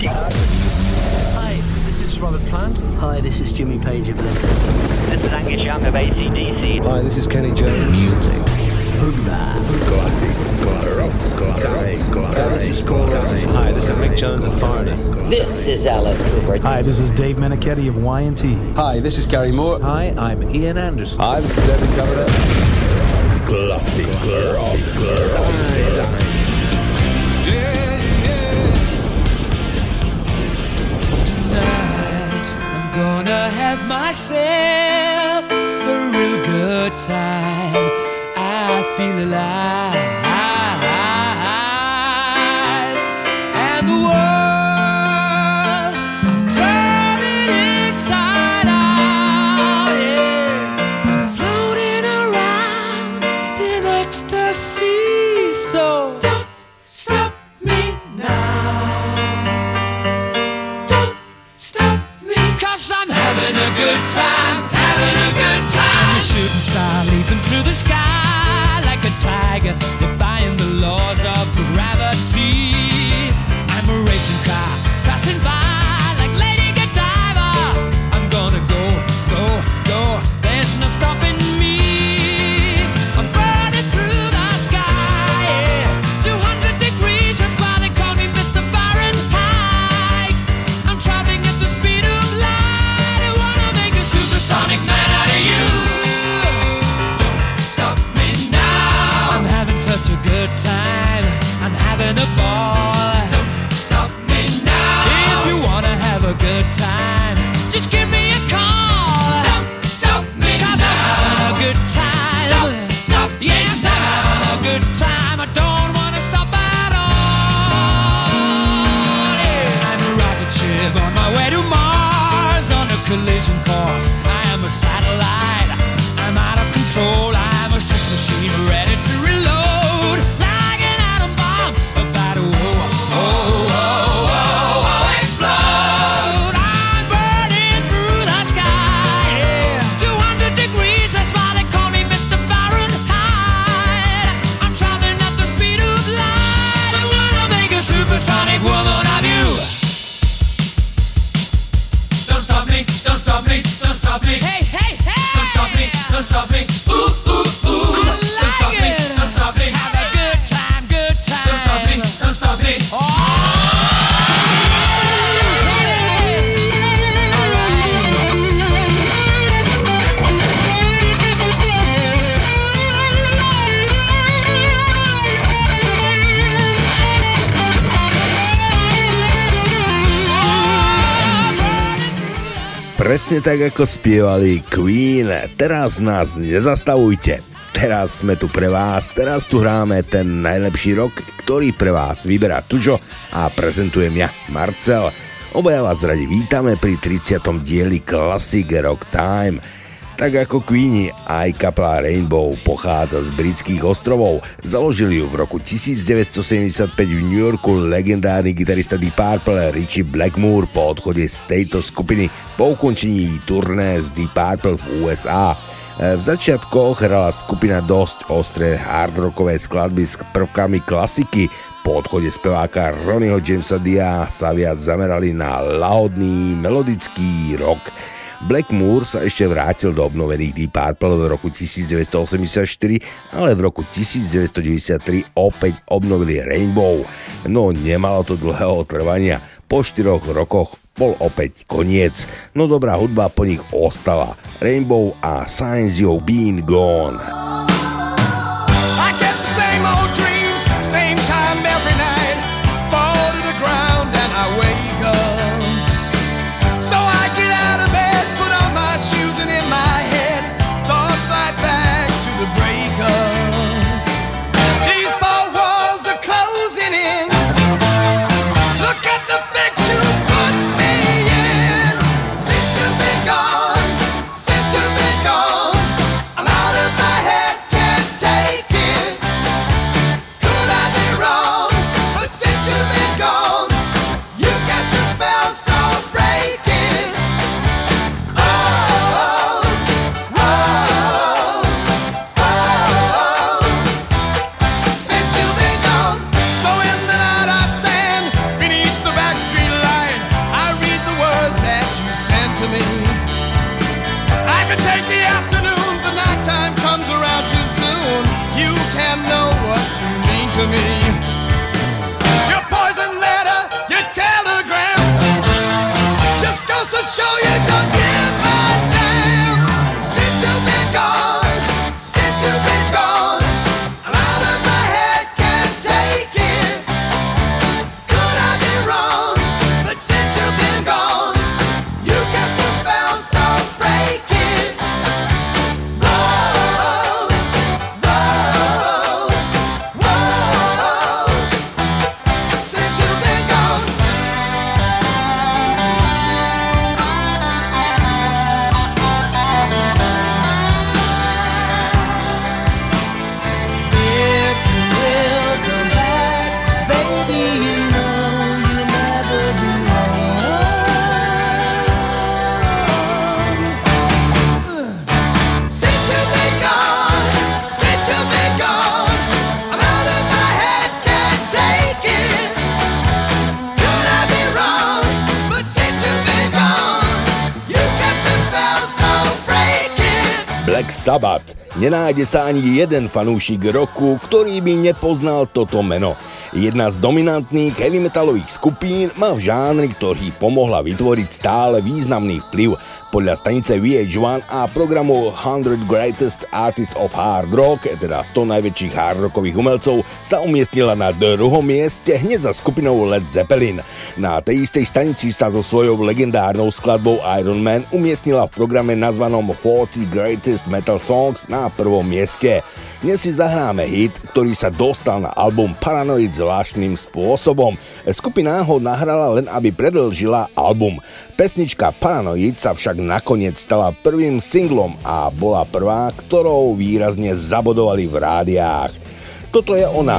Hi, this is Robert Plant. Hi, this is Jimmy Page of Led Zeppelin. This is Angus Young of ACDC. Hi, this is Kenny Jones. Music. Classic, classic, rock, classic, classic, classic. Hi, this is Mick Jones of Foreigner. This is Alice Cooper. Hi, this is Dave Meniketti of Y&T. Hi, this is Gary Moore. Hi, I'm Ian Anderson. Hi, this is David Coverdale. Classic, rock, classic. Gonna have myself a real good time. I feel alive. Presne tak, ako spievali Queen. Teraz nás nezastavujte. Teraz sme tu pre vás, teraz tu hráme ten najlepší rok, ktorý pre vás vyberá Tužo a prezentujem ja, Marcel. Obaja vás radi vítame pri 30. dieli Classic Rock Time. Tak ako Queenie, aj kapela Rainbow pochádza z britských ostrovov. Založili ju v roku 1975 v New Yorku legendárny gitarista Deep Purple Richie Blackmore po odchode z tejto skupiny po ukončení turné z Deep Purple v USA. V začiatkoch hrala skupina dosť ostré hardrockové skladby s prvkami klasiky. Po odchode speváka Ronnieho Jamesa Dia sa viac zamerali na lahodný melodický rock. Blackmore sa ešte vrátil do obnovených Deep Purple v roku 1984, ale v roku 1993 opäť obnovili Rainbow. No nemalo to dlhého trvania. Po štyroch rokoch bol opäť koniec. No dobrá hudba po nich ostala. Rainbow a Signs You've Been Gone. Sabbath. Nenájde sa ani jeden fanúšik roku, ktorý by nepoznal toto meno. Jedna z dominantných heavy metalových skupín má v žánri, ktorý pomohla vytvoriť stále významný vplyv podľa stanice VH1 a programu 100 Greatest Artists of Hard Rock, teda 100 najväčších hard rockových umelcov, sa umiestnila na druhom mieste hneď za skupinou Led Zeppelin. Na tej istej stanici sa so svojou legendárnou skladbou Iron Man umiestnila v programe nazvanom 40 Greatest Metal Songs na prvom mieste. Dnes si zahráme hit, ktorý sa dostal na album Paranoid zvláštnym spôsobom. Skupina ho nahrala len, aby predlžila album. Pesnička Paranoid sa však nakoniec stala prvým singlom a bola prvá, ktorou výrazne zabodovali v rádiách. Toto je ona.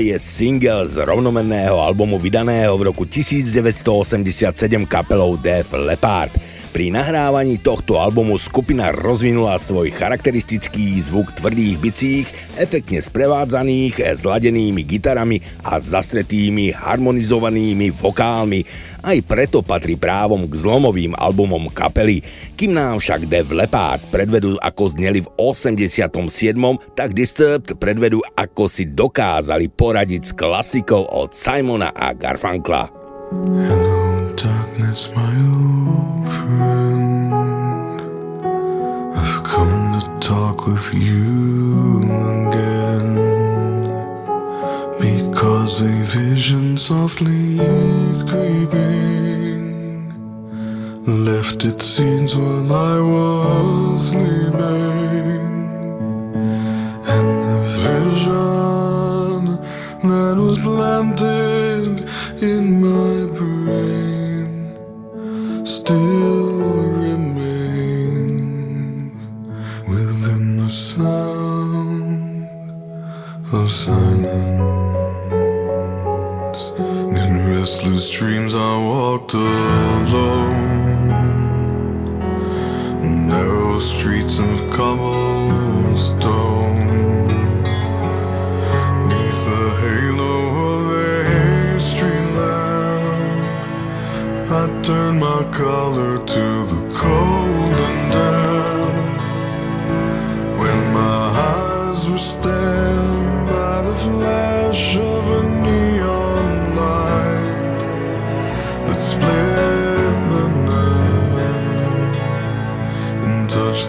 Je single z rovnomenného albumu vydaného v roku 1987 kapelou Def Leppard. Pri nahrávaní tohto albumu skupina rozvinula svoj charakteristický zvuk tvrdých bicích, efektne sprevádzaných zladenými gitarami a zastretými harmonizovanými vokálmi. Aj preto patrí právom k zlomovým albumom kapely. Kým nám však Dev Leppard predvedú ako zneli v 87. tak Disturbed predvedú ako si dokázali poradiť s klasikou od Simona a Garfunkla. Hello, darkness, my old. I've come to talk with you again. Because a vision softly creeping left its scenes while I was sleeping. And the vision that was planted in my brain still remains within the sound of silence. Restless dreams, I walked alone, narrow streets of cobblestone. Neath the halo of a street lamp, I turned my collar to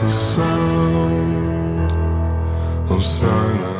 the sound of silence.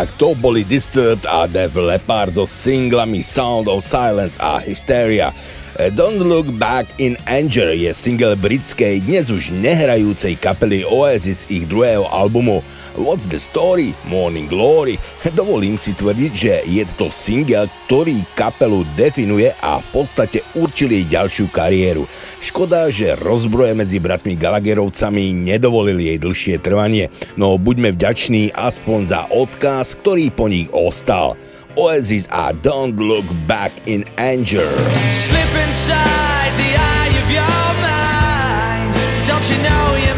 Tak to boli Disturbed a Def Leppard so singlami Sound of Silence a Hysteria. Don't Look Back in Anger je single britskej, dnes už nehrajúcej kapely Oasis ich druhého albumu What's the Story? Morning Glory. Dovolím si tvrdiť, že je to single, ktorý kapelu definuje a v podstate určil jej ďalšiu kariéru. Škoda, že rozbroje medzi bratmi Gallagherovcami nedovolili jej dlhšie trvanie, no buďme vďační aspoň za odkaz, ktorý po nich ostal. Oasis a Don't Look Back in Anger. Slip inside the eye of your mind. Don't you know you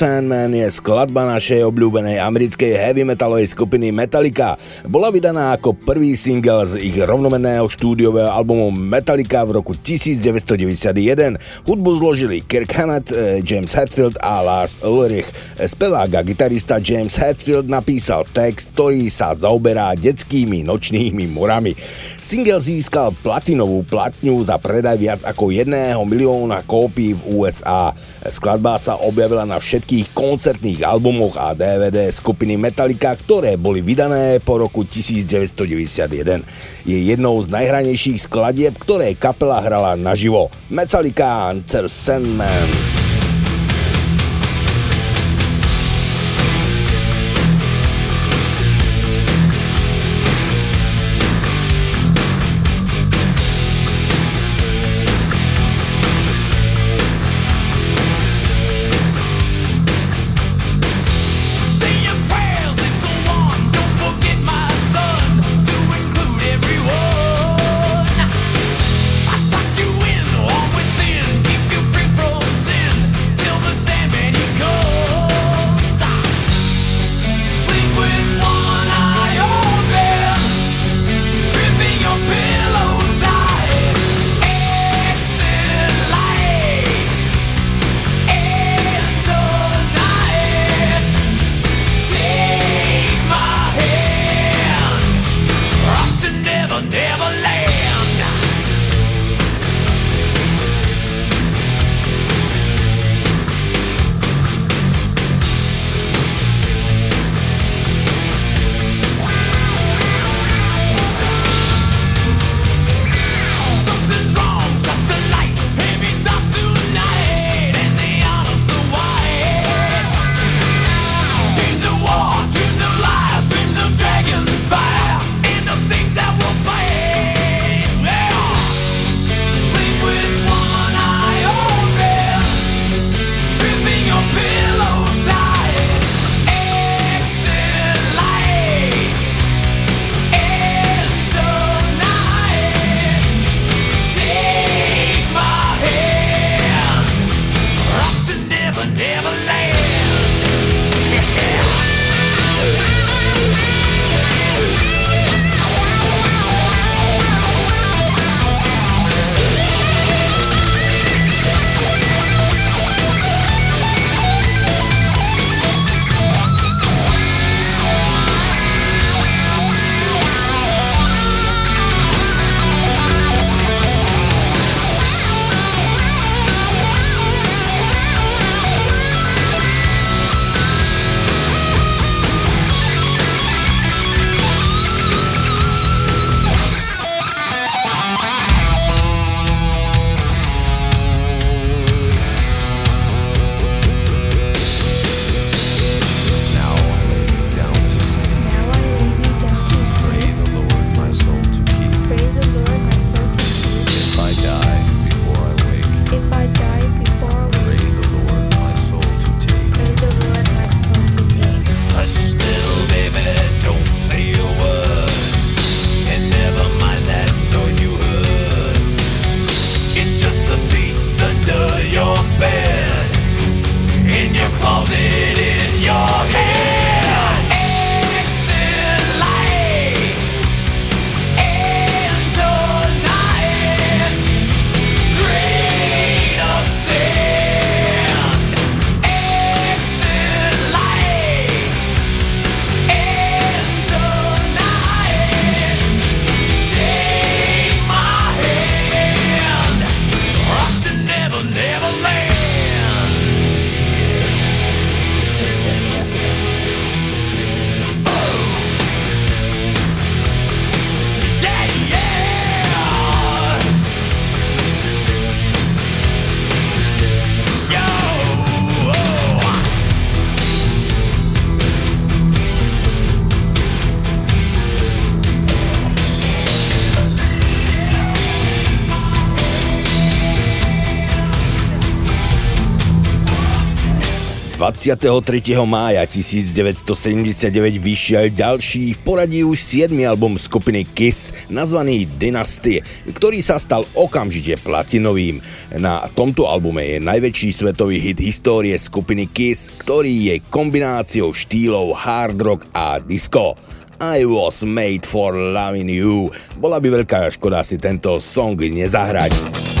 Sandman je skladba našej obľúbenej americkej heavy metalovej skupiny Metallica. Bola vydaná ako prvý single z ich rovnomenného štúdiového albumu Metallica v roku 1991. Hudbu zložili Kirk Hammett, eh, James Hetfield a Lars Ulrich. Spevák a gitarista James Hetfield napísal text, ktorý sa zaoberá detskými nočnými morami. Single získal platinovú platňu za predaj viac ako jedného milióna kópií v USA. Skladba sa objavila na všetkých koncertných albumoch a DVD skupiny Metallica, ktoré boli vydané po roku 1991. Je jednou z najhranejších skladieb, ktoré kapela hrala naživo. Metallica Enter Sandman. 23. mája 1979 vyšiel ďalší v poradí už 7. album skupiny Kiss nazvaný Dynasty, ktorý sa stal okamžite platinovým. Na tomto albume je najväčší svetový hit histórie skupiny Kiss, ktorý je kombináciou štýlov hard rock a disco. I was made for loving you. Bola by veľká škoda si tento song nezahrať.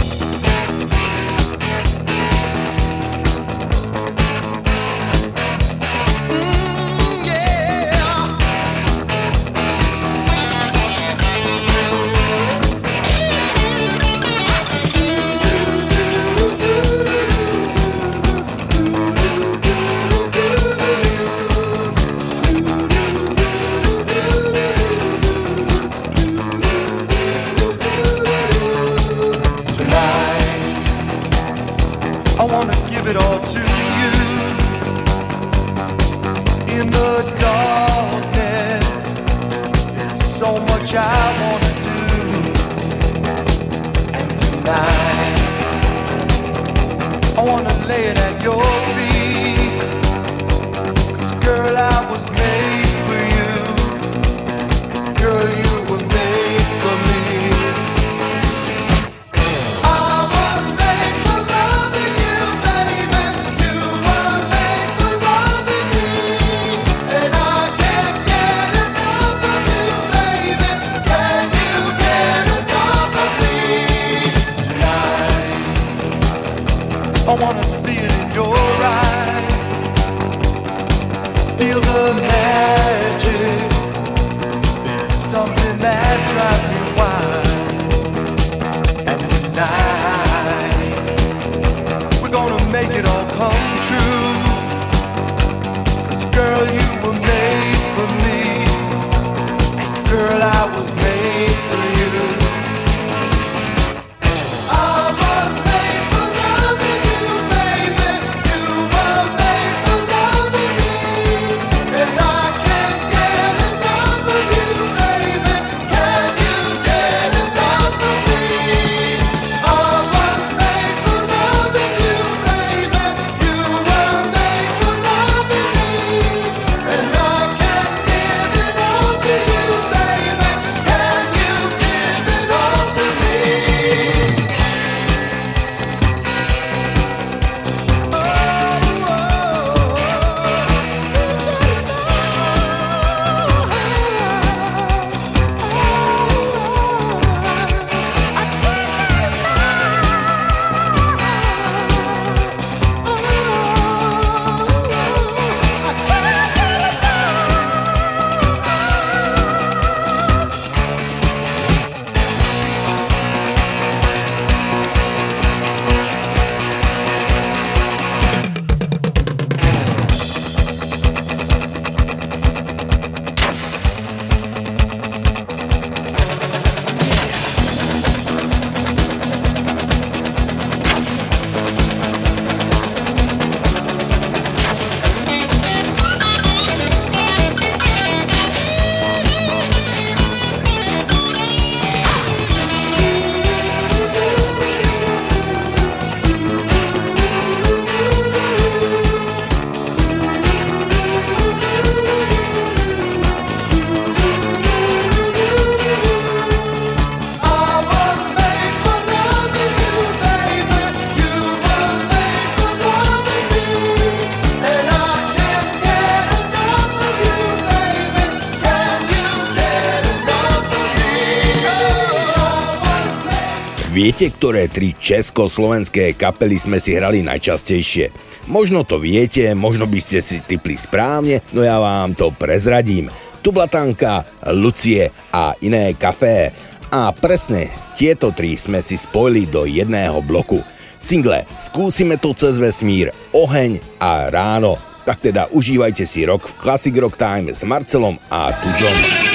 Viete, ktoré tri československé kapely sme si hrali najčastejšie? Možno to viete, možno by ste si typli správne, no ja vám to prezradím. Tublatanka, Lucie a iné kafé. A presne tieto tri sme si spojili do jedného bloku. Single Skúsime to cez vesmír, Oheň a Ráno. Tak teda užívajte si rok v Classic Rock Time s Marcelom a Tužom.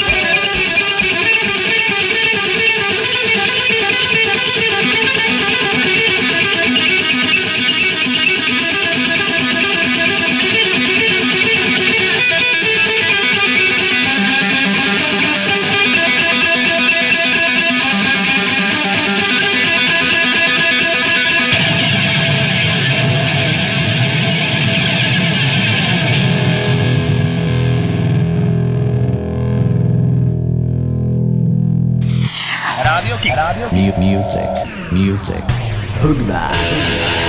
Music, music. Hudba.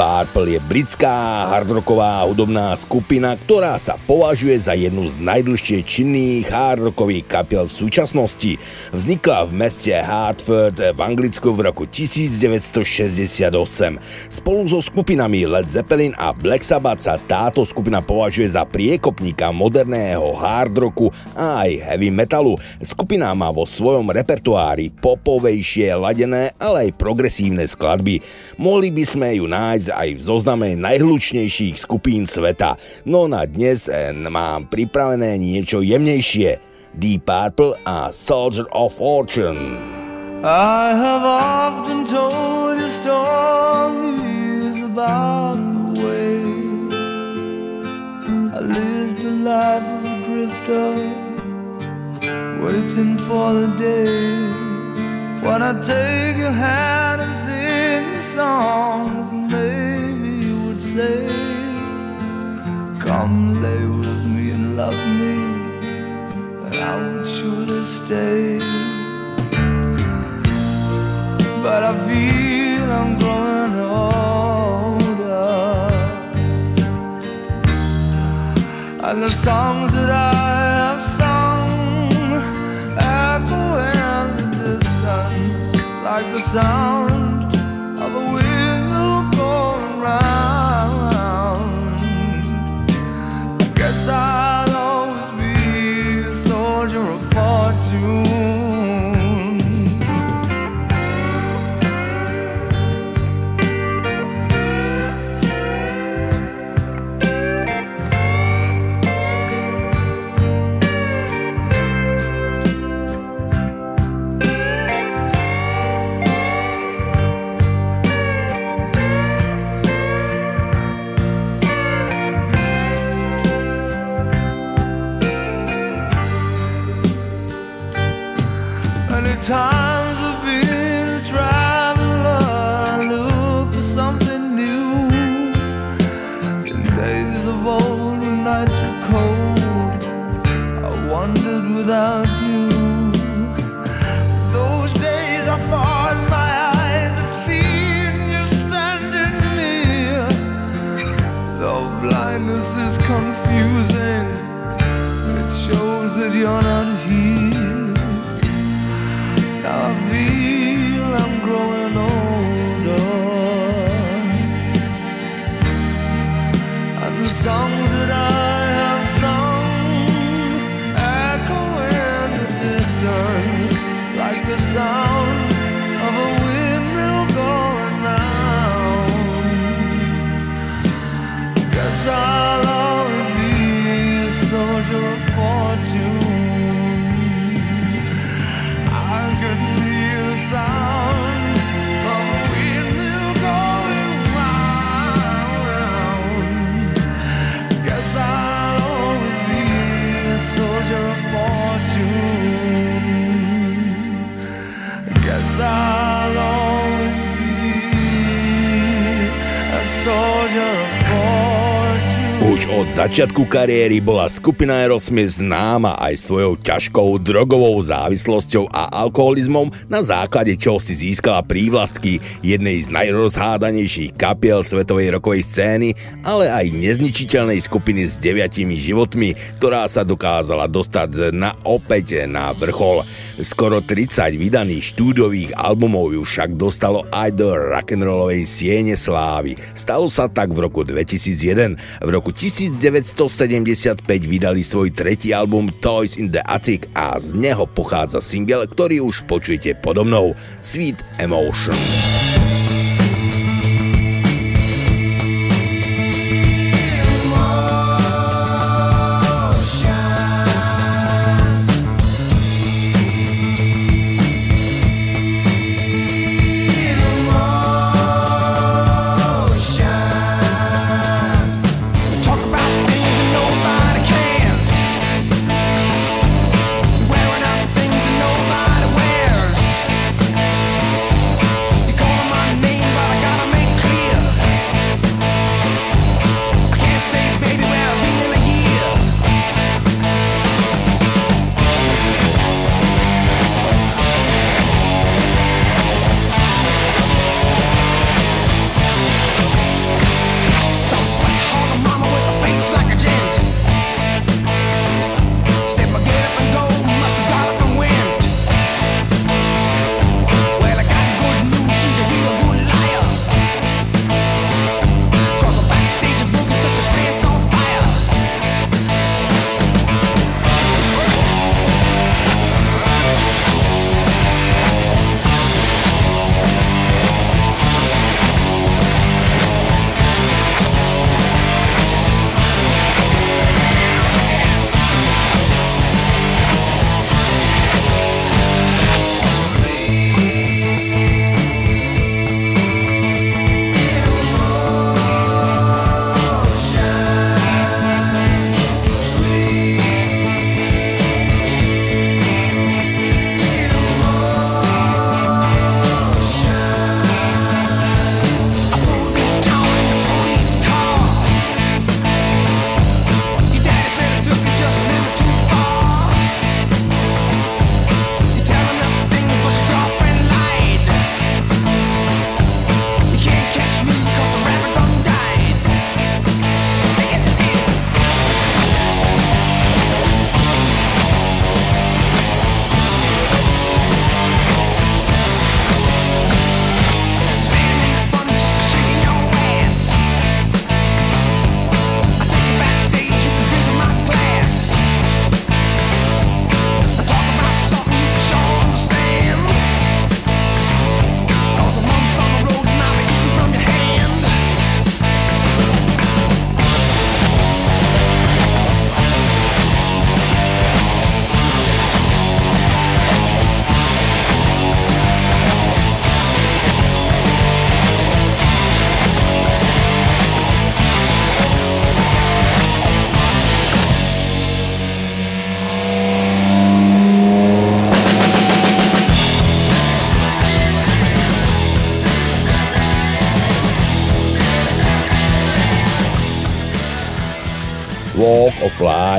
Purple je britská hardrocková hudobná skupina, ktorá sa považuje za jednu z najdlhšie činných hardrockových kapiel v súčasnosti. Vznikla v meste Hartford v Anglicku v roku 1968. Spolu so skupinami Led Zeppelin a Black Sabbath sa táto skupina považuje za priekopníka moderného hardrocku a aj heavy metalu. Skupina má vo svojom repertoári popovejšie ladené, ale aj progresívne skladby. Mohli by sme ju nájsť aj v zozname najhlučnejších skupín sveta. No na dnes eh, mám pripravené niečo jemnejšie. Deep Purple a Soldier of Fortune. I have often told you stories about the way I lived a life of a drifter, waiting for the day when I take your hand and sing you songs. Maybe you would say, Come lay with me and love me, and I would surely stay but I feel I'm growing older. And the songs that I like the sound time. Od začiatku kariéry bola skupina Aerosmith známa aj svojou ťažkou drogovou závislosťou a alkoholizmom, na základe čoho si získala prívlastky jednej z najrozhádanejších kapiel svetovej rokovej scény, ale aj nezničiteľnej skupiny s deviatimi životmi, ktorá sa dokázala dostať na opäť na vrchol. Skoro 30 vydaných štúdových albumov ju však dostalo aj do rock'n'rollovej siene slávy. Stalo sa tak v roku 2001. V roku 1975 vydali svoj tretí album Toys in the Attic a z neho pochádza single, ktorý už počujete podo mnou, Sweet Emotion.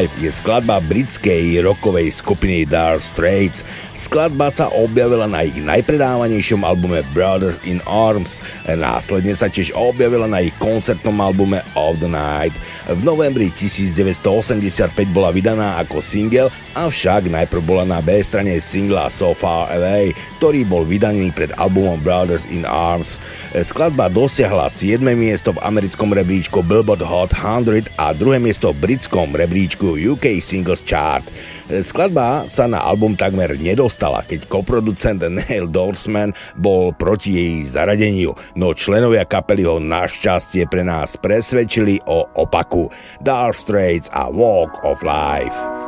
Of Life je skladba britskej rokovej skupiny Dark Straits. Skladba sa objavila na ich najpredávanejšom albume Brothers in Arms. Následne sa tiež objavila na ich koncertnom albume Of the Night. V novembri 1985 bola vydaná ako single, avšak najprv bola na B strane singla So Far Away, ktorý bol vydaný pred albumom Brothers in Arms. Skladba dosiahla 7. miesto v americkom rebríčku Billboard Hot 100 a druhé miesto v britskom rebríčku UK Singles Chart. Skladba sa na album takmer nedostala, keď koproducent Neil Dorsman bol proti jej zaradeniu, no členovia kapely ho našťastie pre nás presvedčili o opaku. Dark Straits a Walk of Life.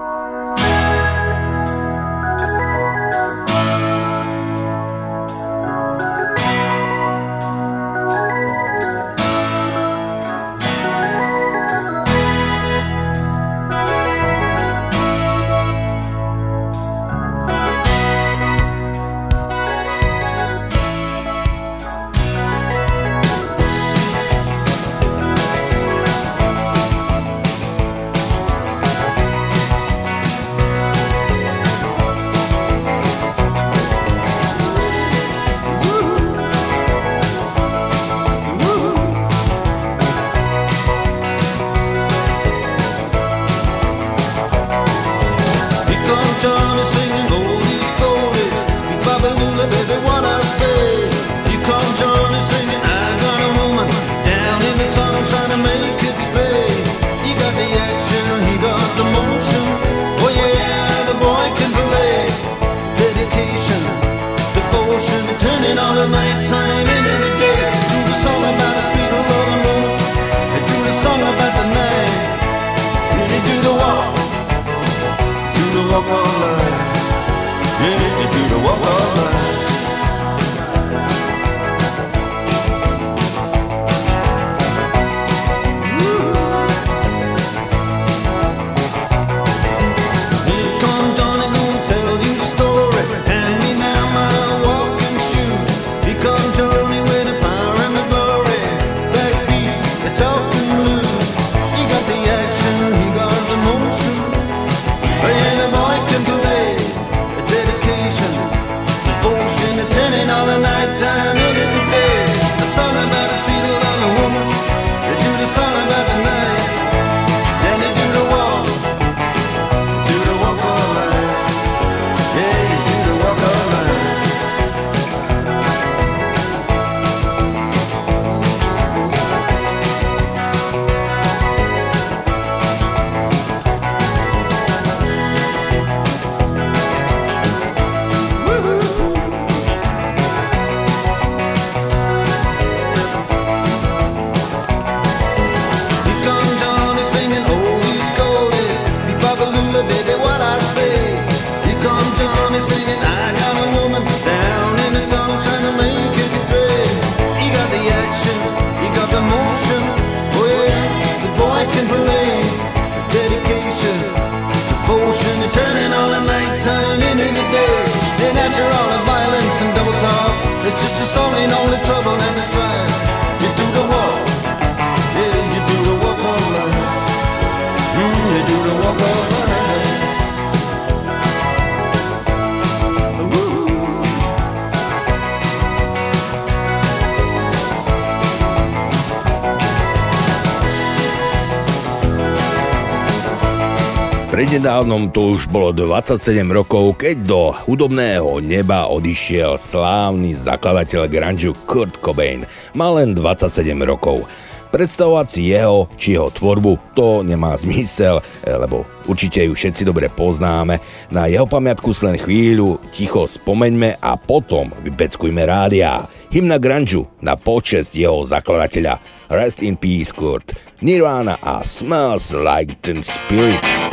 Prednedávnom to už bolo 27 rokov, keď do hudobného neba odišiel slávny zakladateľ grunge Kurt Cobain. Mal len 27 rokov. Predstavovať si jeho či jeho tvorbu to nemá zmysel, lebo určite ju všetci dobre poznáme. Na jeho pamiatku si len chvíľu ticho spomeňme a potom vypeckujme rádia. Hymna grunge na počest jeho zakladateľa. Rest in Peace Kurt. Nirvana a Smells Like Teen Spirit.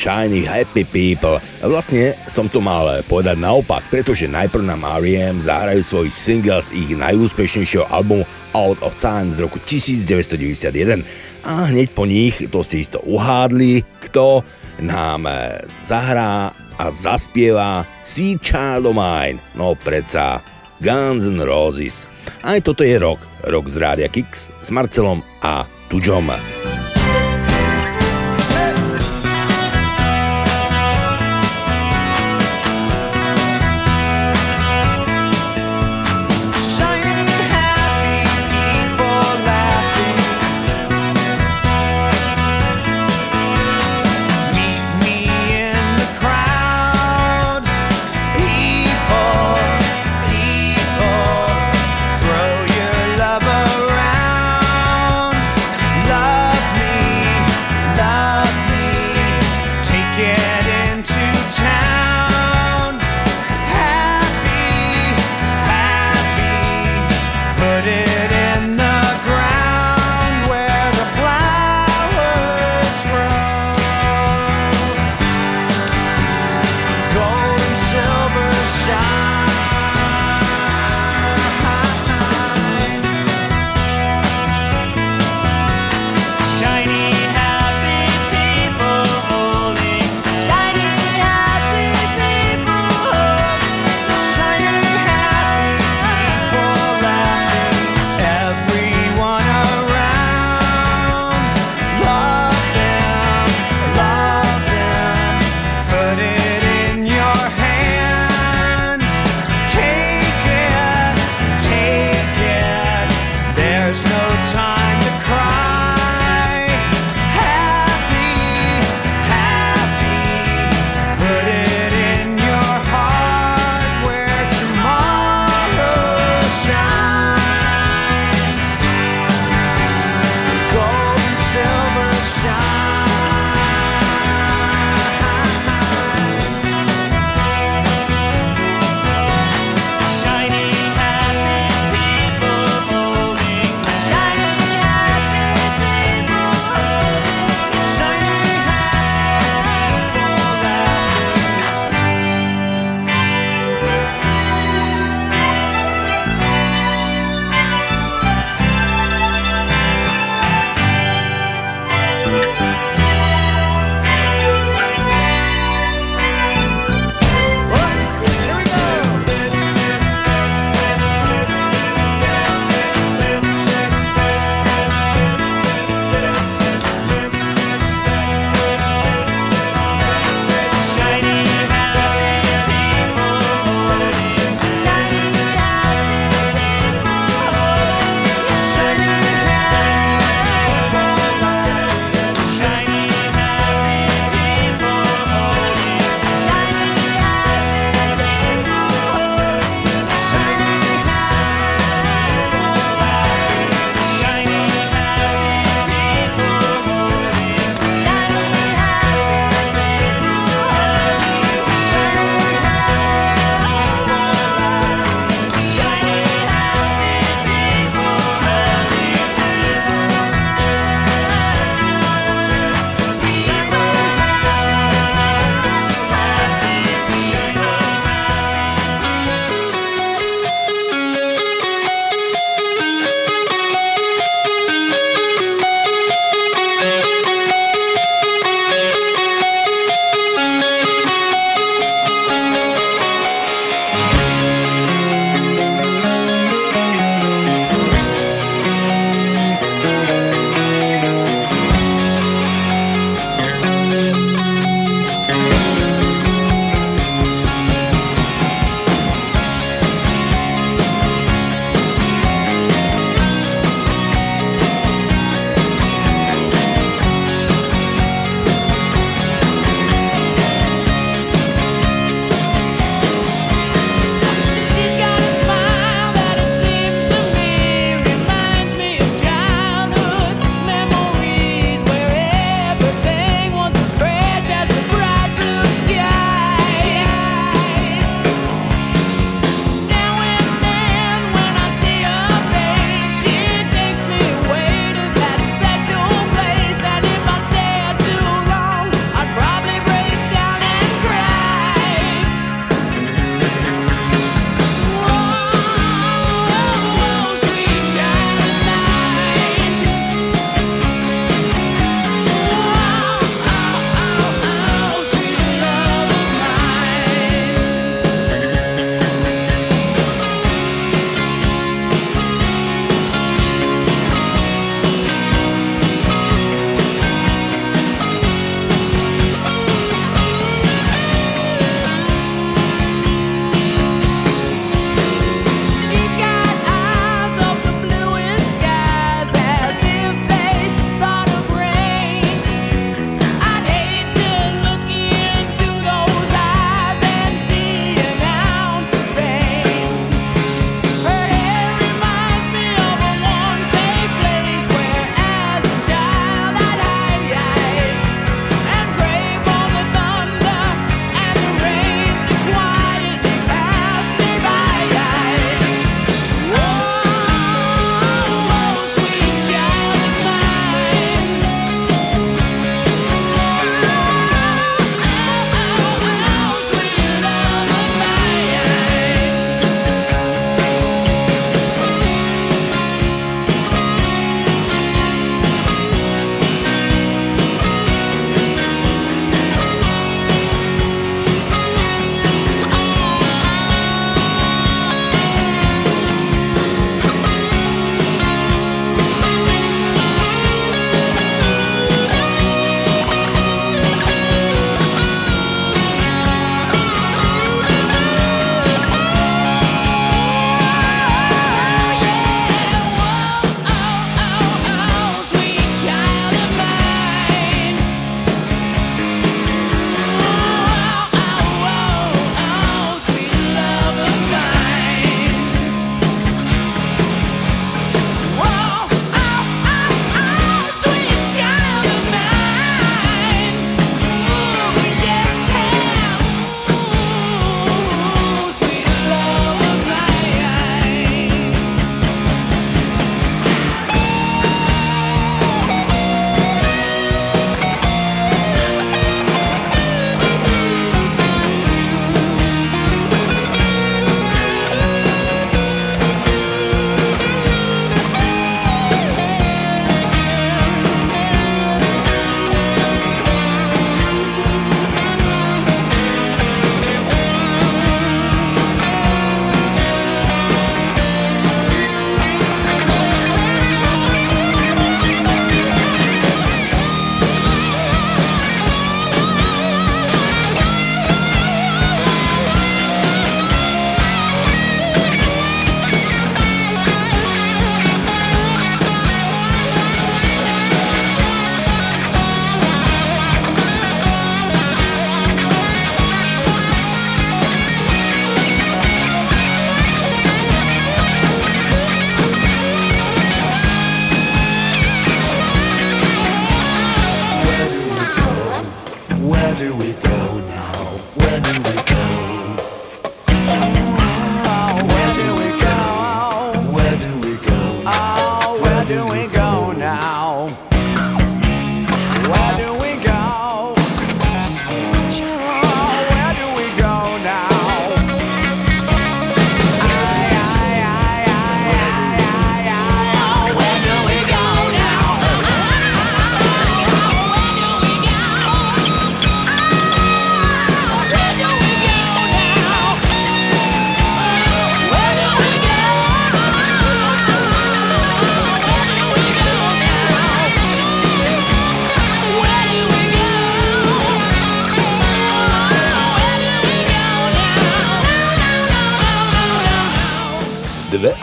Shiny Happy People. Vlastne som to mal povedať naopak, pretože najprv nám R.E.M. zahrajú svoj single z ich najúspešnejšieho albumu Out of Time z roku 1991 a hneď po nich, to ste isto uhádli, kto nám eh, zahrá a zaspieva Sweet Child of Mine, no predsa Guns N' Roses. Aj toto je rok, rok z Rádia Kix s Marcelom a Tuďom.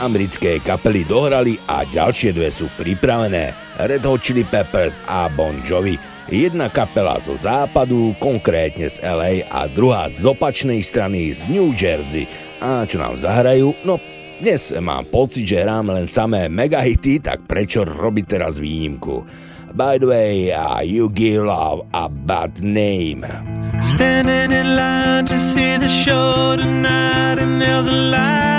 americké kapely dohrali a ďalšie dve sú pripravené. Red Hot Chili Peppers a Bon Jovi. Jedna kapela zo západu, konkrétne z LA a druhá z opačnej strany z New Jersey. A čo nám zahrajú? No dnes mám pocit, že hráme len samé megahity, tak prečo robiť teraz výnimku? By the way, uh, you give love a bad name. Standing in line to see the show tonight, and there's a light.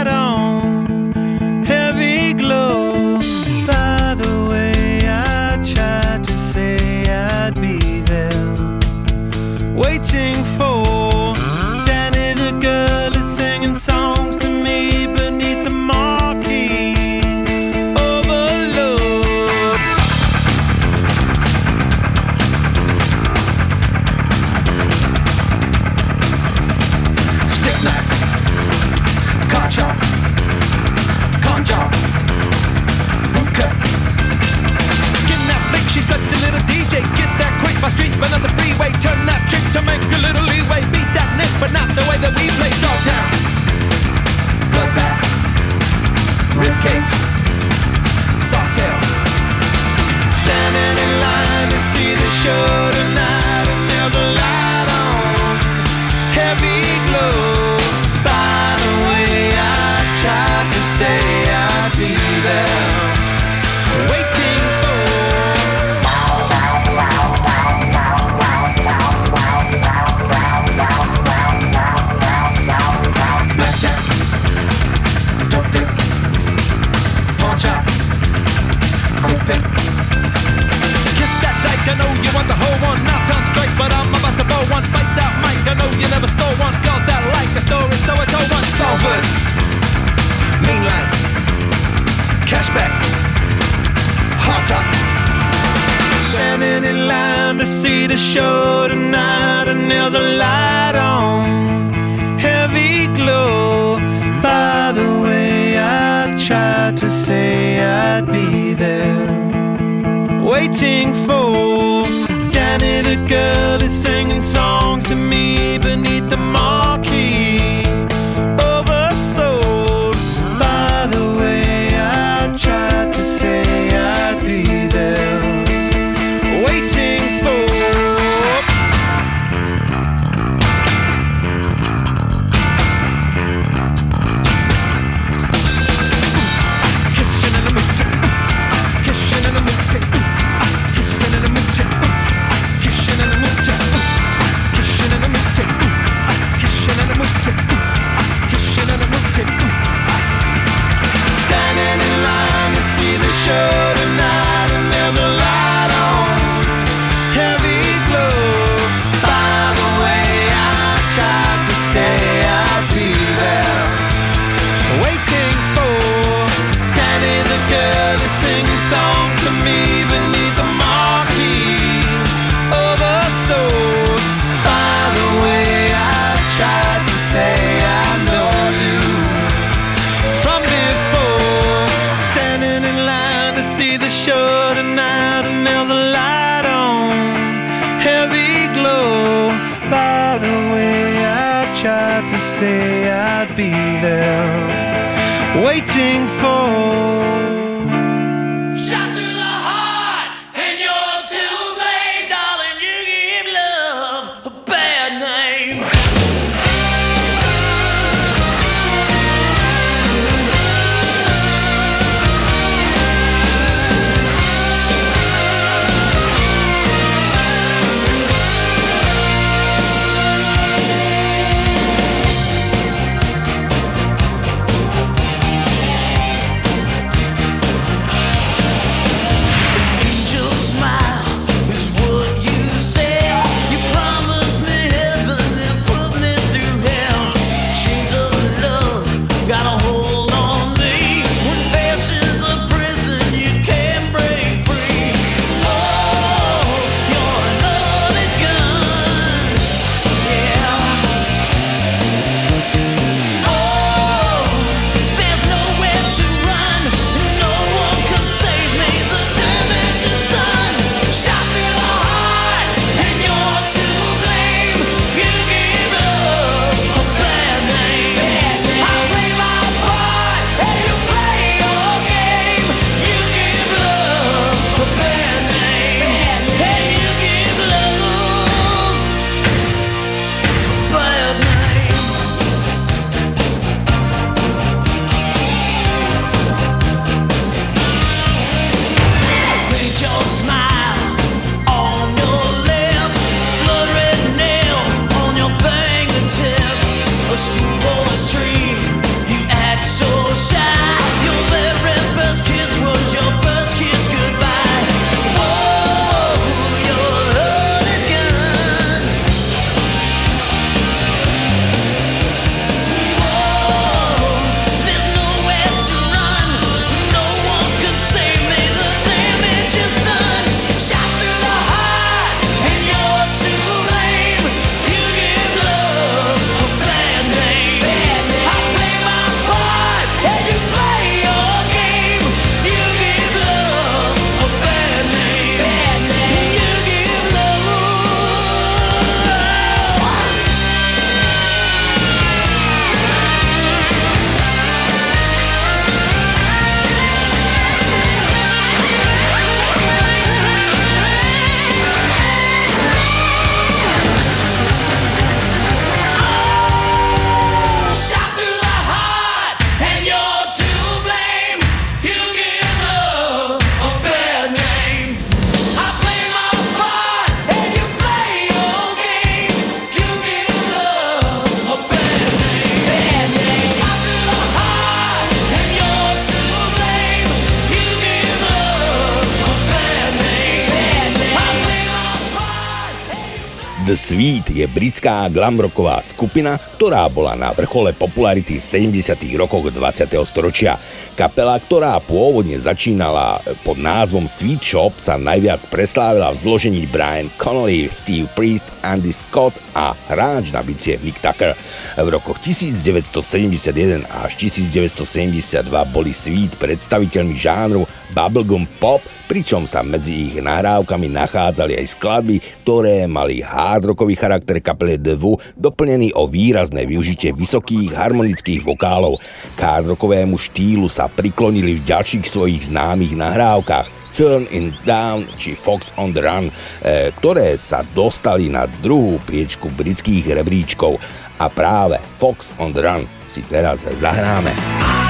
Je britská glamrocková skupina, ktorá bola na vrchole popularity v 70. rokoch 20. storočia. Kapela, ktorá pôvodne začínala pod názvom Sweet Shop, sa najviac preslávila v zložení Brian Connolly, Steve Priest, Andy Scott a hráč na bicie Mick Tucker. V rokoch 1971 až 1972 boli Sweet predstaviteľmi žánru bubblegum pop, pričom sa medzi ich nahrávkami nachádzali aj skladby, ktoré mali hardrockový charakter kapele Who, doplnený o výrazné využitie vysokých harmonických vokálov. K hardrockovému štýlu sa priklonili v ďalších svojich známych nahrávkach Turn in Down či Fox on the Run, e, ktoré sa dostali na druhú priečku britských rebríčkov a práve Fox on the Run si teraz zahráme. V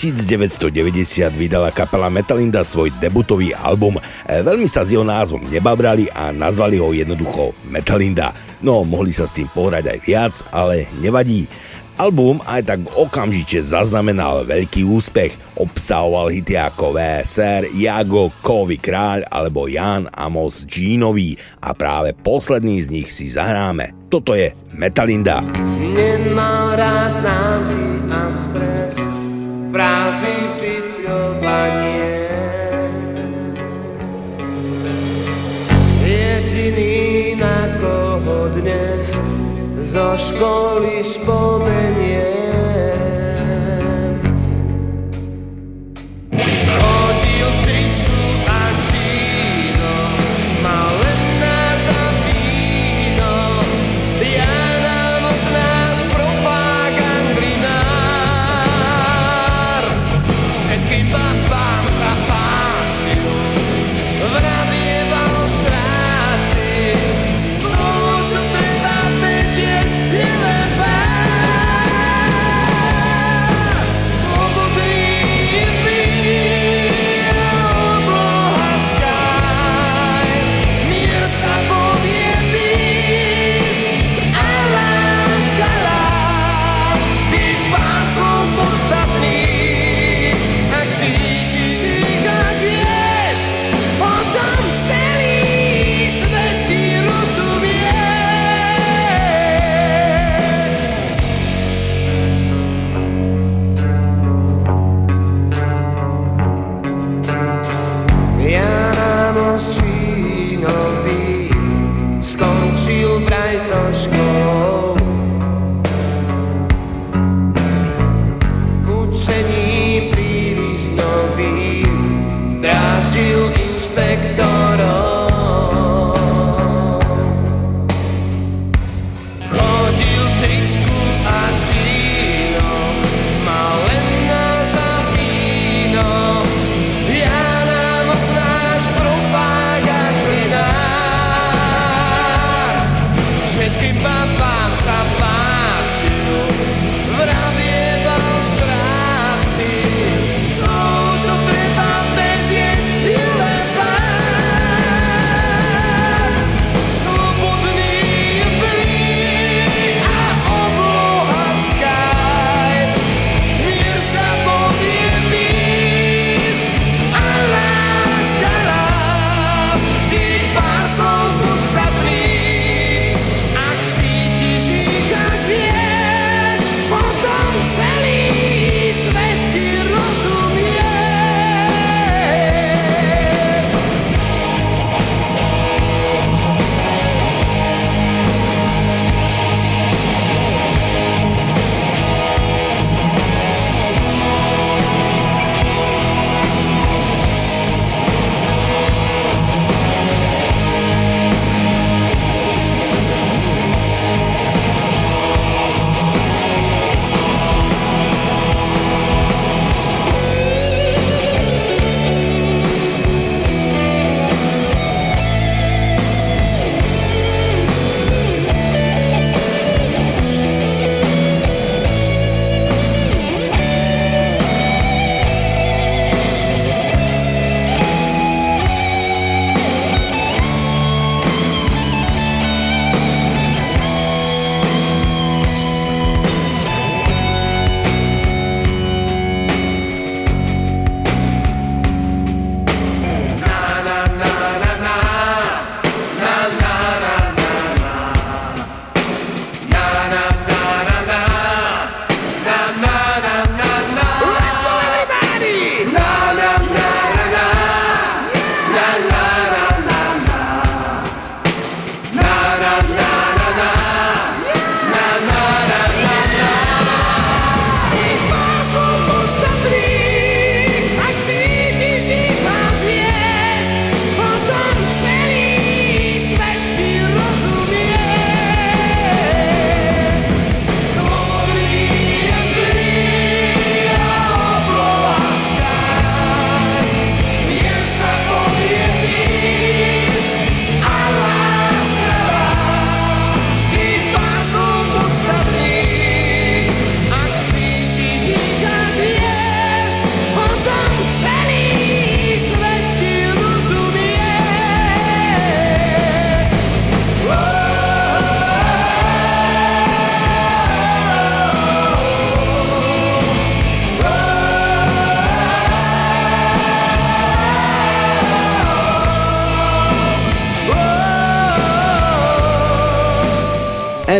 1990 vydala kapela Metalinda svoj debutový album. E, Veľmi sa s jeho názvom nebabrali a nazvali ho jednoducho Metalinda. No, mohli sa s tým pohrať aj viac, ale nevadí. Album aj tak okamžite zaznamenal veľký úspech. Obsahoval hity ako VSR, Jago, Kovy Kráľ alebo Jan Amos Jeanový a práve posledný z nich si zahráme. Toto je Metalinda. Nemal rád známky a stres, frázy pifľovanie. Jediný, na koho dnes zo školy spomeniem.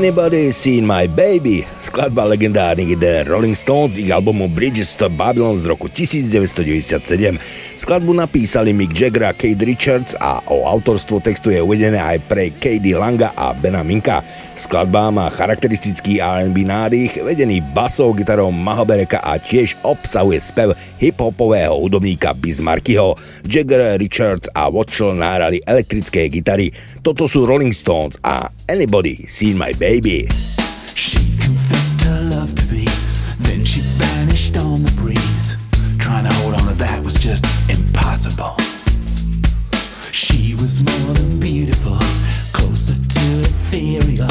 Anybody Seen My Baby? Skladba legendárnych The Rolling Stones ich albumu Bridges to Babylon z roku 1997. Skladbu napísali Mick Jagger a Kate Richards a o autorstvo textu je uvedené aj pre Katie Langa a Bena Minka. Skladba má charakteristický R&B nádych, vedený basou, gitarou Mahobereka a tiež obsahuje spev hip-hopového hudobníka Bismarckyho. Jagger, Richards a Watchell nárali elektrické gitary. Toto sú Rolling Stones a Anybody Seen My Baby? She confessed her love to me, then she vanished on the breeze. Trying to hold on to that was just impossible. She was more than beautiful, closer to ethereal,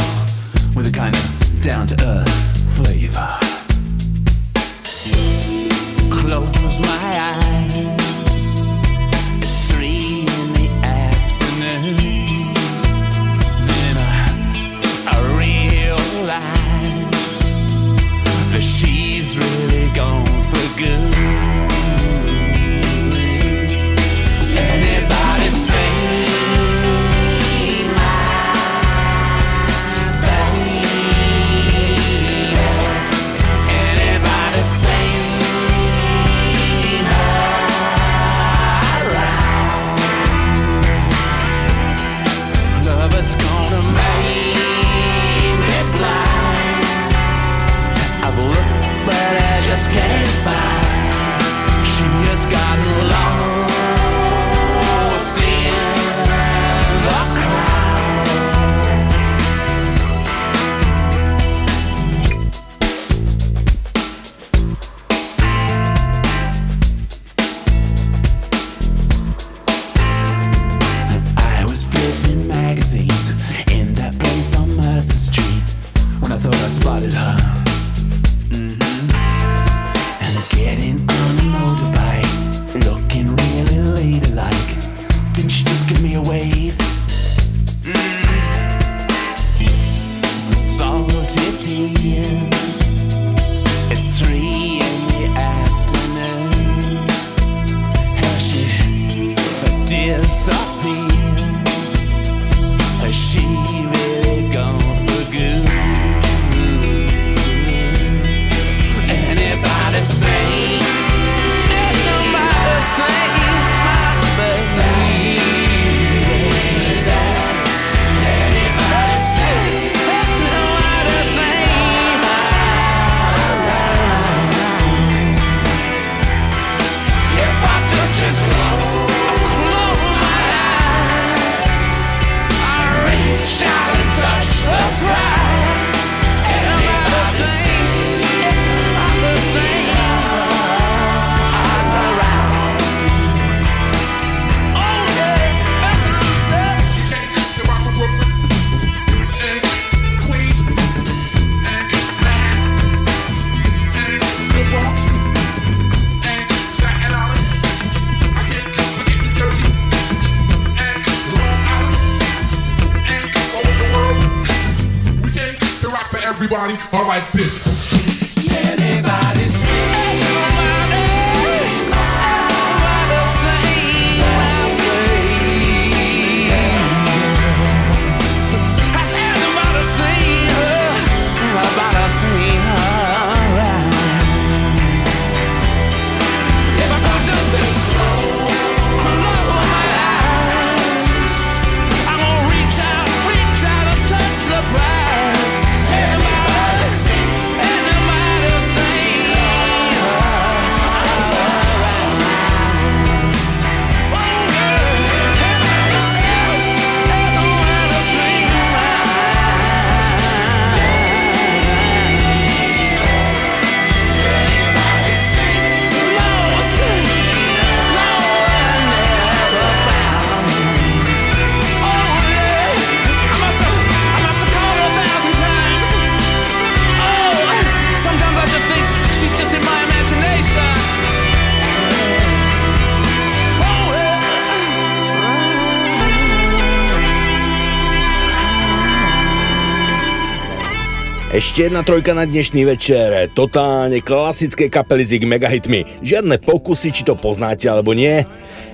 Ešte jedna trojka na dnešný večer. Totálne klasické kapely s ich megahitmi. Žiadne pokusy, či to poznáte alebo nie.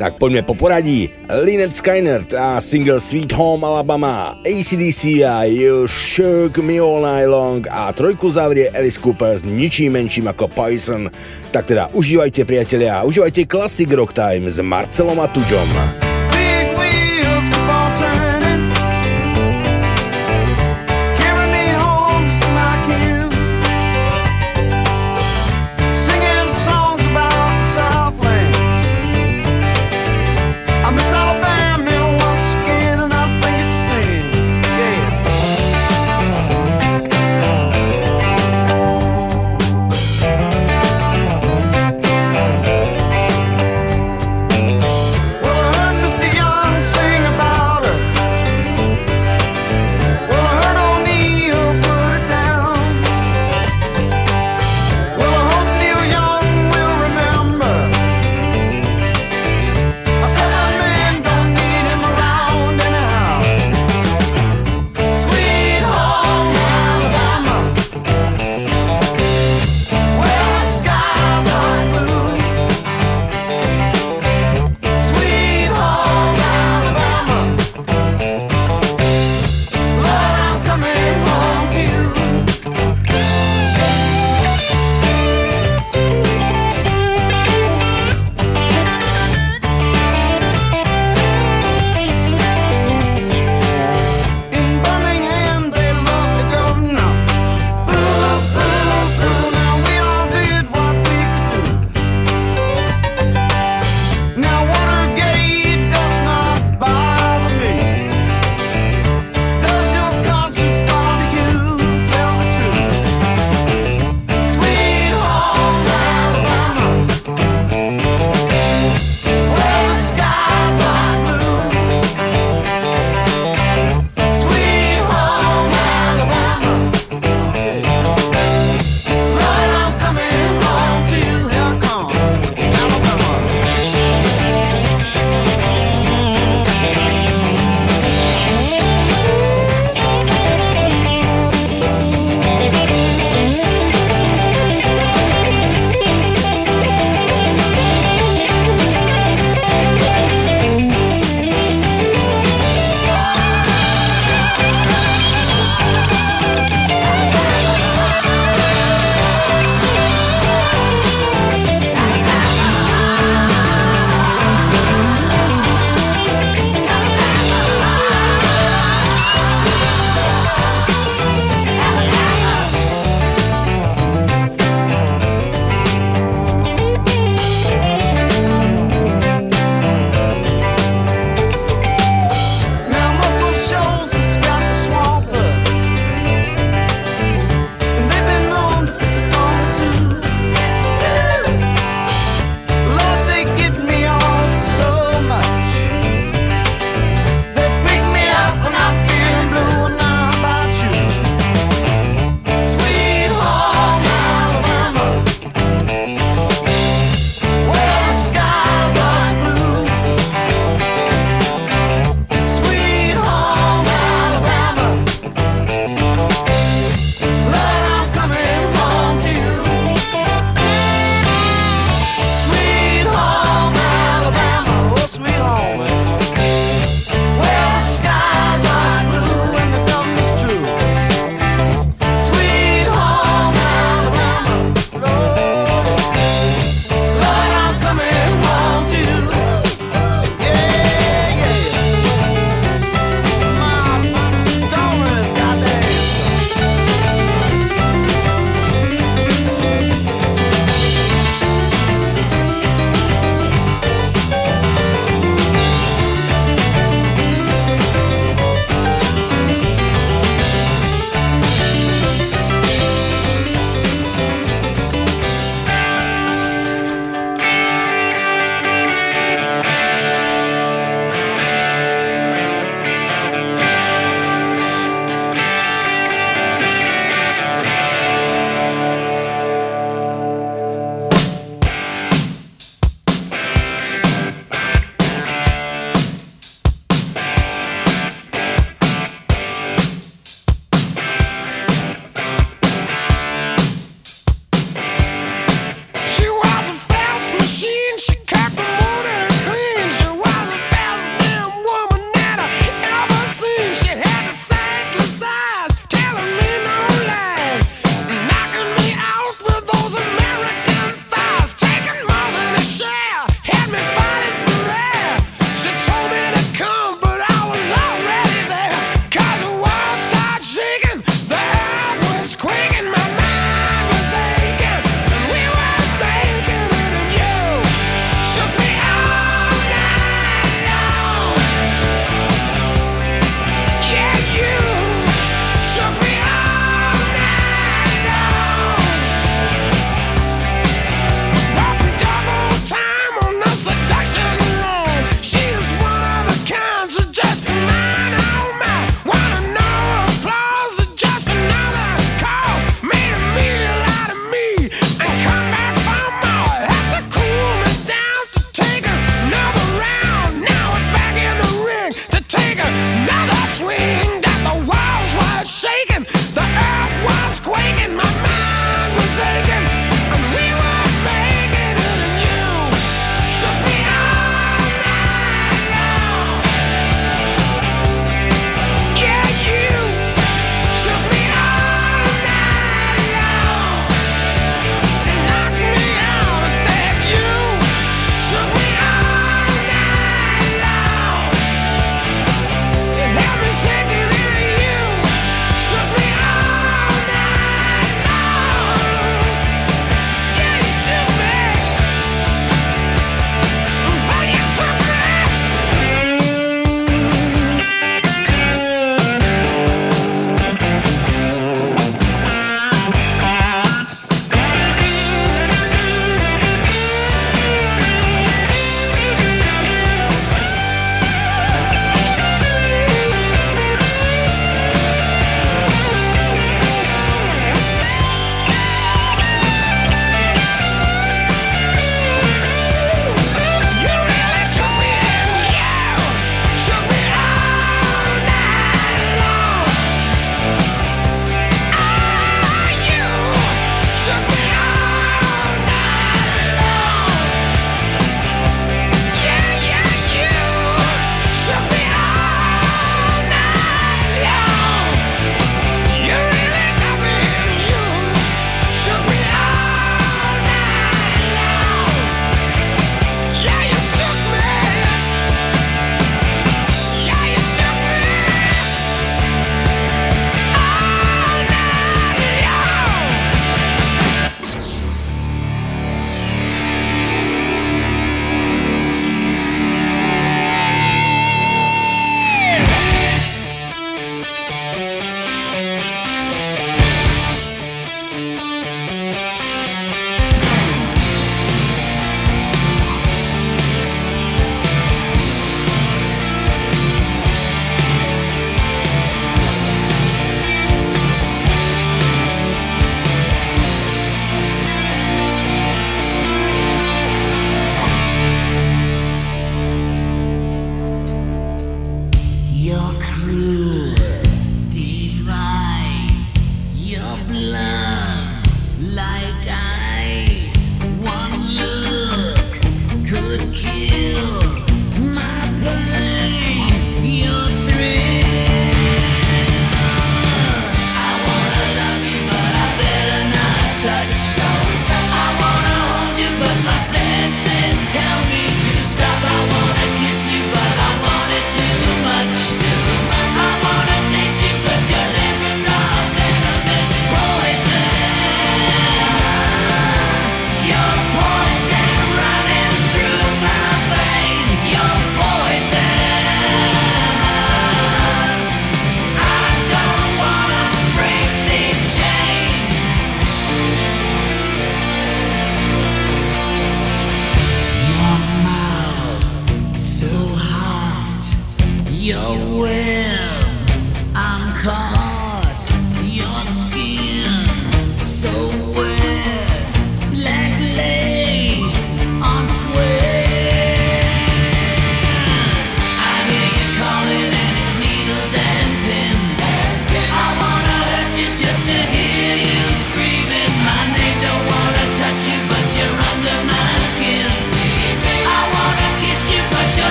Tak poďme po poradí. Lynette Skyner a single Sweet Home Alabama, ACDC a You Shook Me All Night Long a trojku zavrie Alice Cooper s ničím menším ako Poison. Tak teda užívajte priatelia, užívajte Classic Rock Time s Marcelom a Tuďom.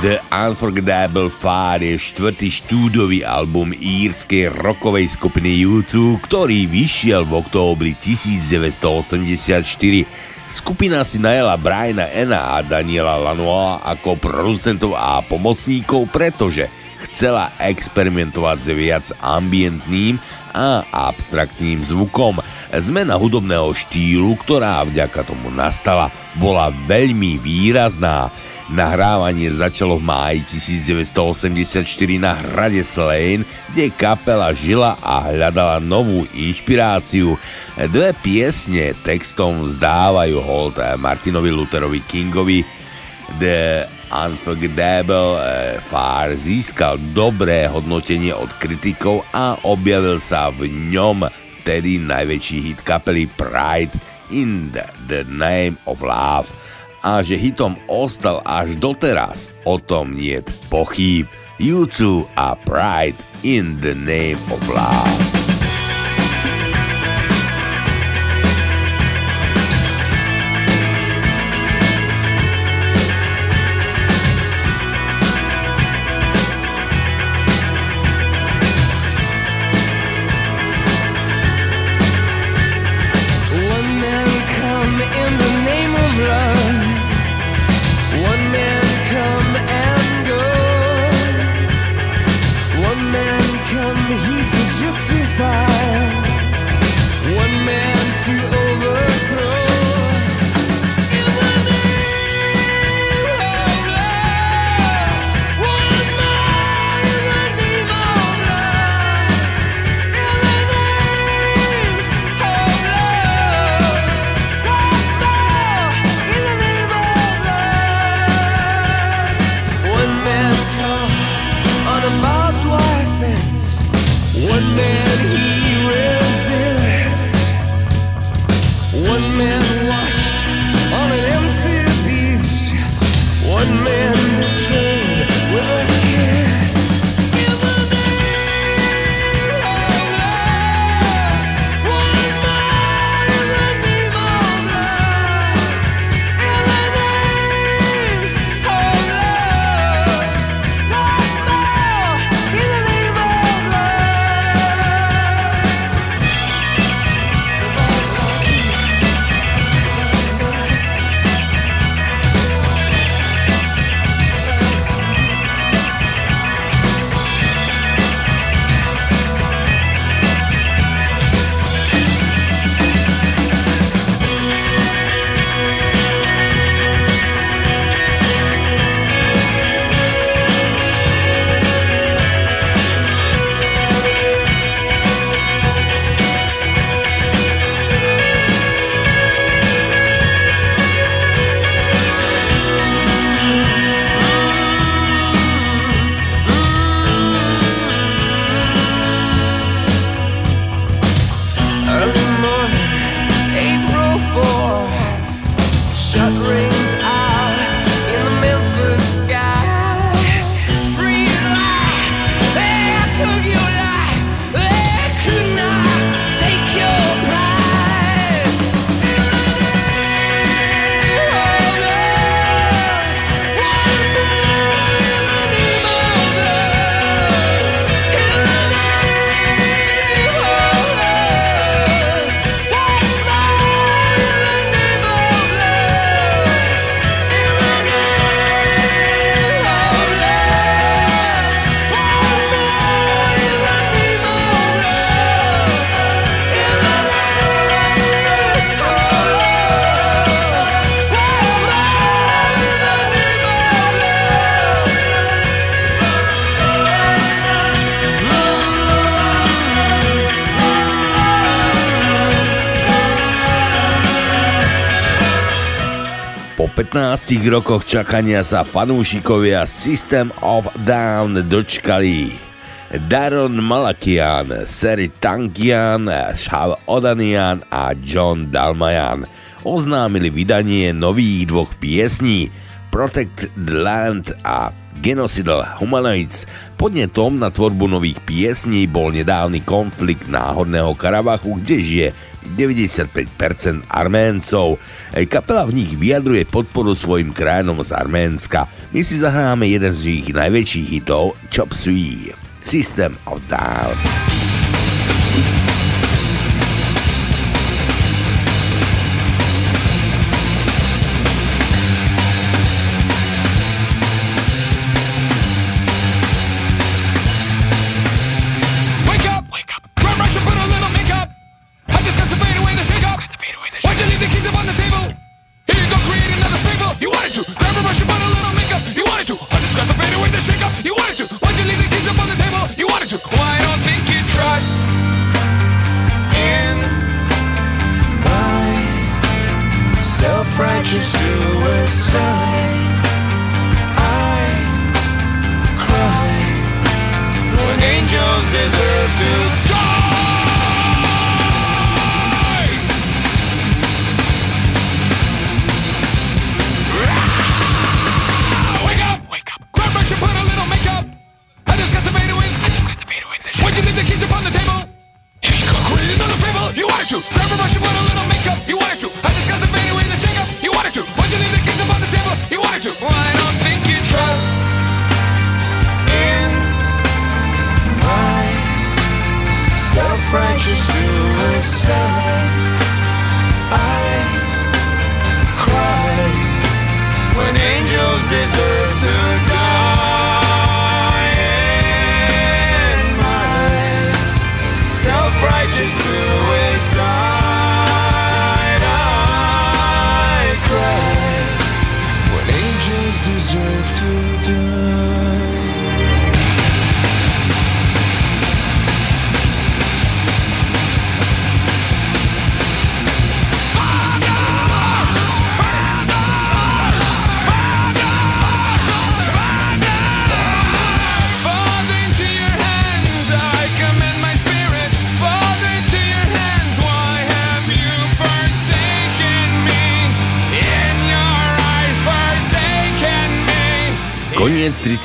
The Unforgettable Far je štvrtý štúdový album írskej rockovej skupiny U2, ktorý vyšiel v októbri 1984. Skupina si najela Briana Ena a Daniela Lanoa ako producentov a pomocníkov, pretože chcela experimentovať s viac ambientným a abstraktným zvukom. Zmena hudobného štýlu, ktorá vďaka tomu nastala, bola veľmi výrazná. Nahrávanie začalo v máji 1984 na hrade Slane, kde kapela žila a hľadala novú inšpiráciu. Dve piesne textom vzdávajú hold Martinovi Lutherovi Kingovi. The Unforgettable eh, Far získal dobré hodnotenie od kritikov a objavil sa v ňom vtedy najväčší hit kapely Pride in the, the Name of Love a že hitom ostal až doteraz, o tom nie pochýb. U2 a Pride in the Name of Love. 15 rokoch čakania sa fanúšikovia System of Down dočkali. Daron Malakian, Seri Tankian, Shav Odanian a John Dalmayan oznámili vydanie nových dvoch piesní Protect the Land a Genocidal Humanoids. Podnetom na tvorbu nových piesní bol nedávny konflikt náhodného Karabachu, kde žije 95% Arméncov. Kapela v nich vyjadruje podporu svojim krajanom z Arménska. My si zahráme jeden z ich najväčších hitov Chop Suey, System of Down.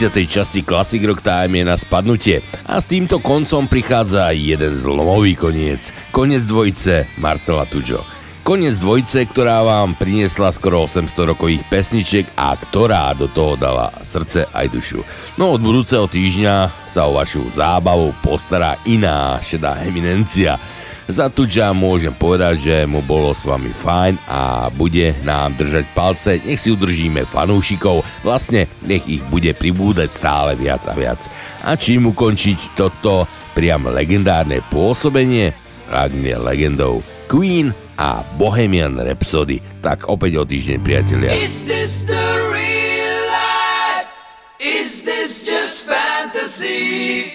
10. časti Classic Rock Time je na spadnutie a s týmto koncom prichádza jeden zlomový koniec. Koniec dvojice Marcela Tudžo. Koniec dvojice, ktorá vám priniesla skoro 800 rokových pesničiek a ktorá do toho dala srdce aj dušu. No od budúceho týždňa sa o vašu zábavu postará iná šedá eminencia – za Tudža môžem povedať, že mu bolo s vami fajn a bude nám držať palce, nech si udržíme fanúšikov, vlastne nech ich bude pribúdať stále viac a viac. A čím ukončiť toto priam legendárne pôsobenie? Ak nie legendou Queen a Bohemian Rhapsody. Tak opäť o týždeň, priatelia. Is this the real life? Is this just fantasy?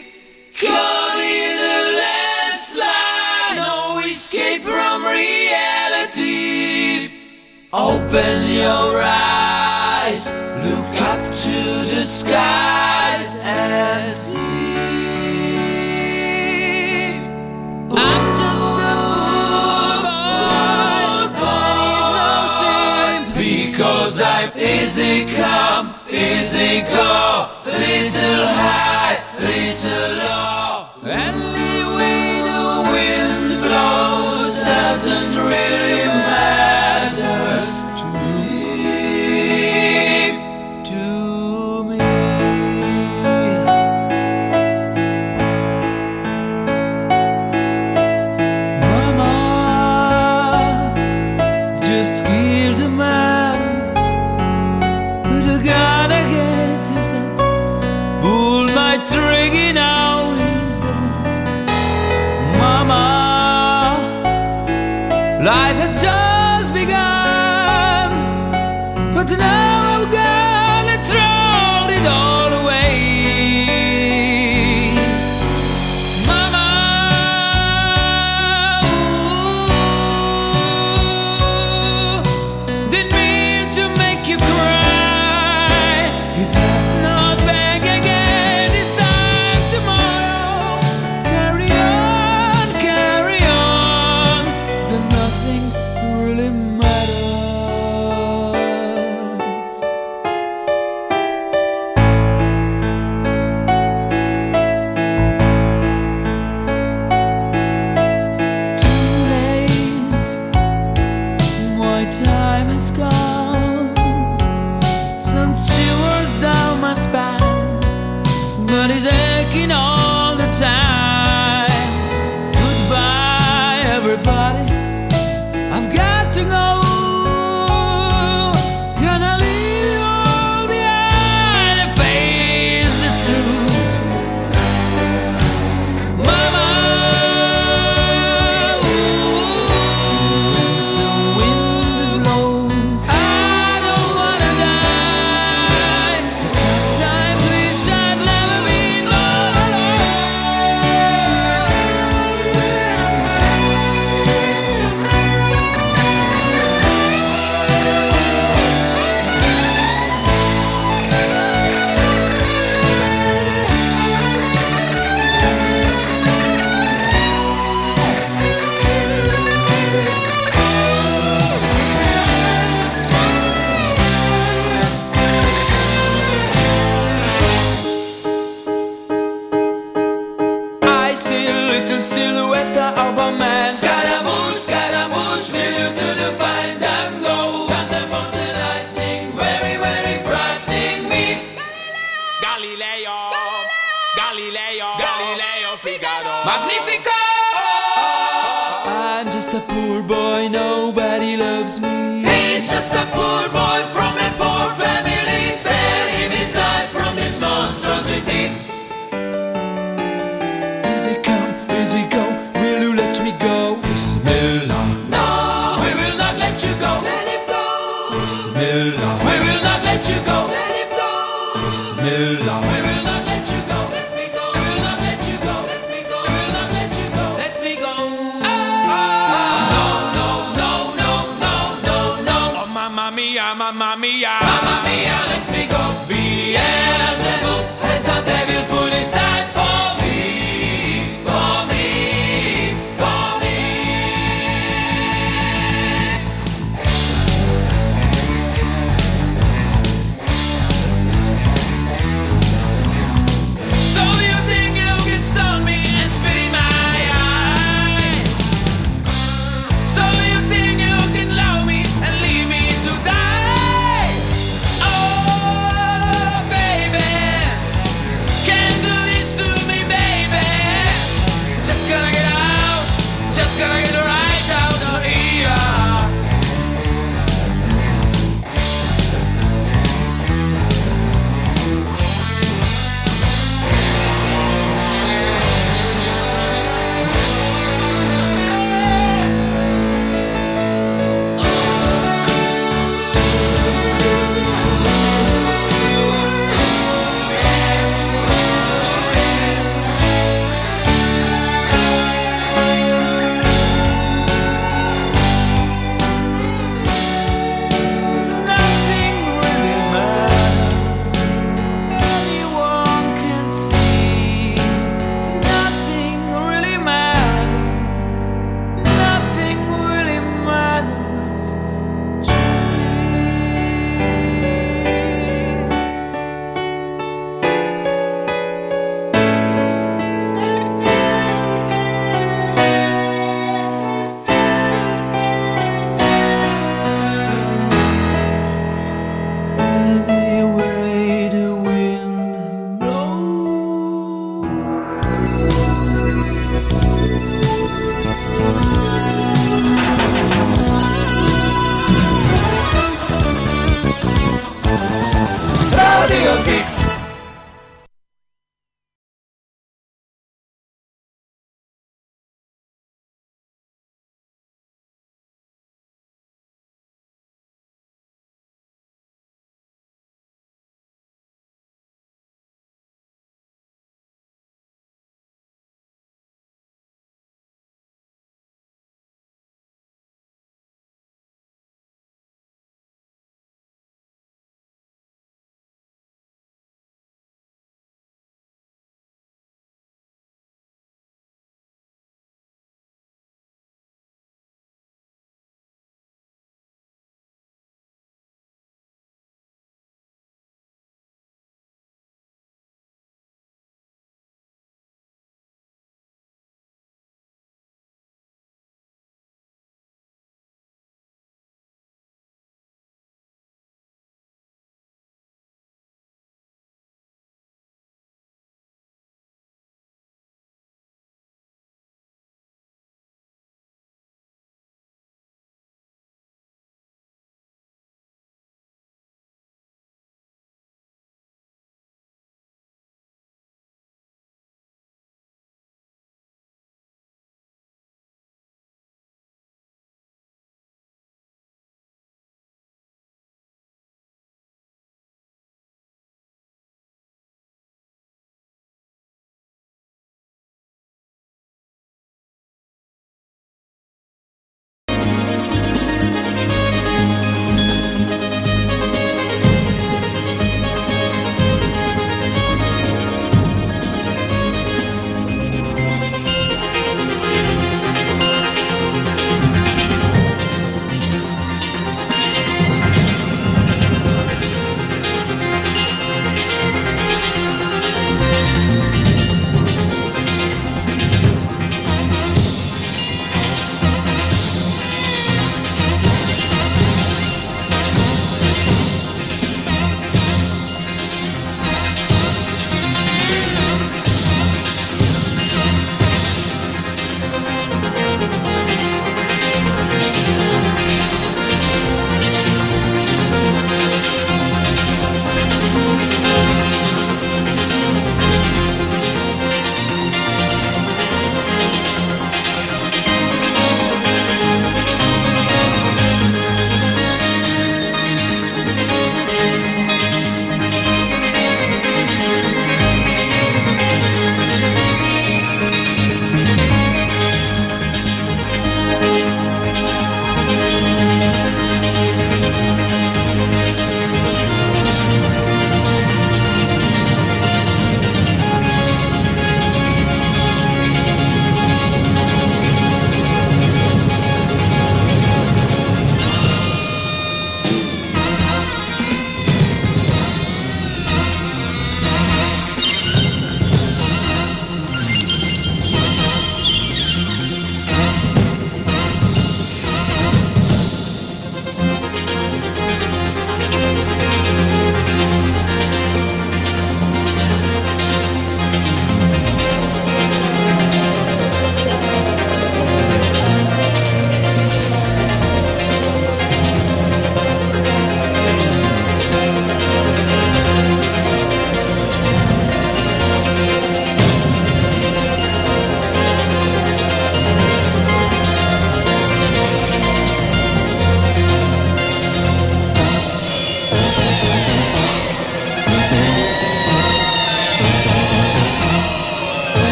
Caught Open your eyes, look up to the skies and see. I'm just a fool boy, because I'm easy come, easy go, little high, little low. Any way the wind blows doesn't really matter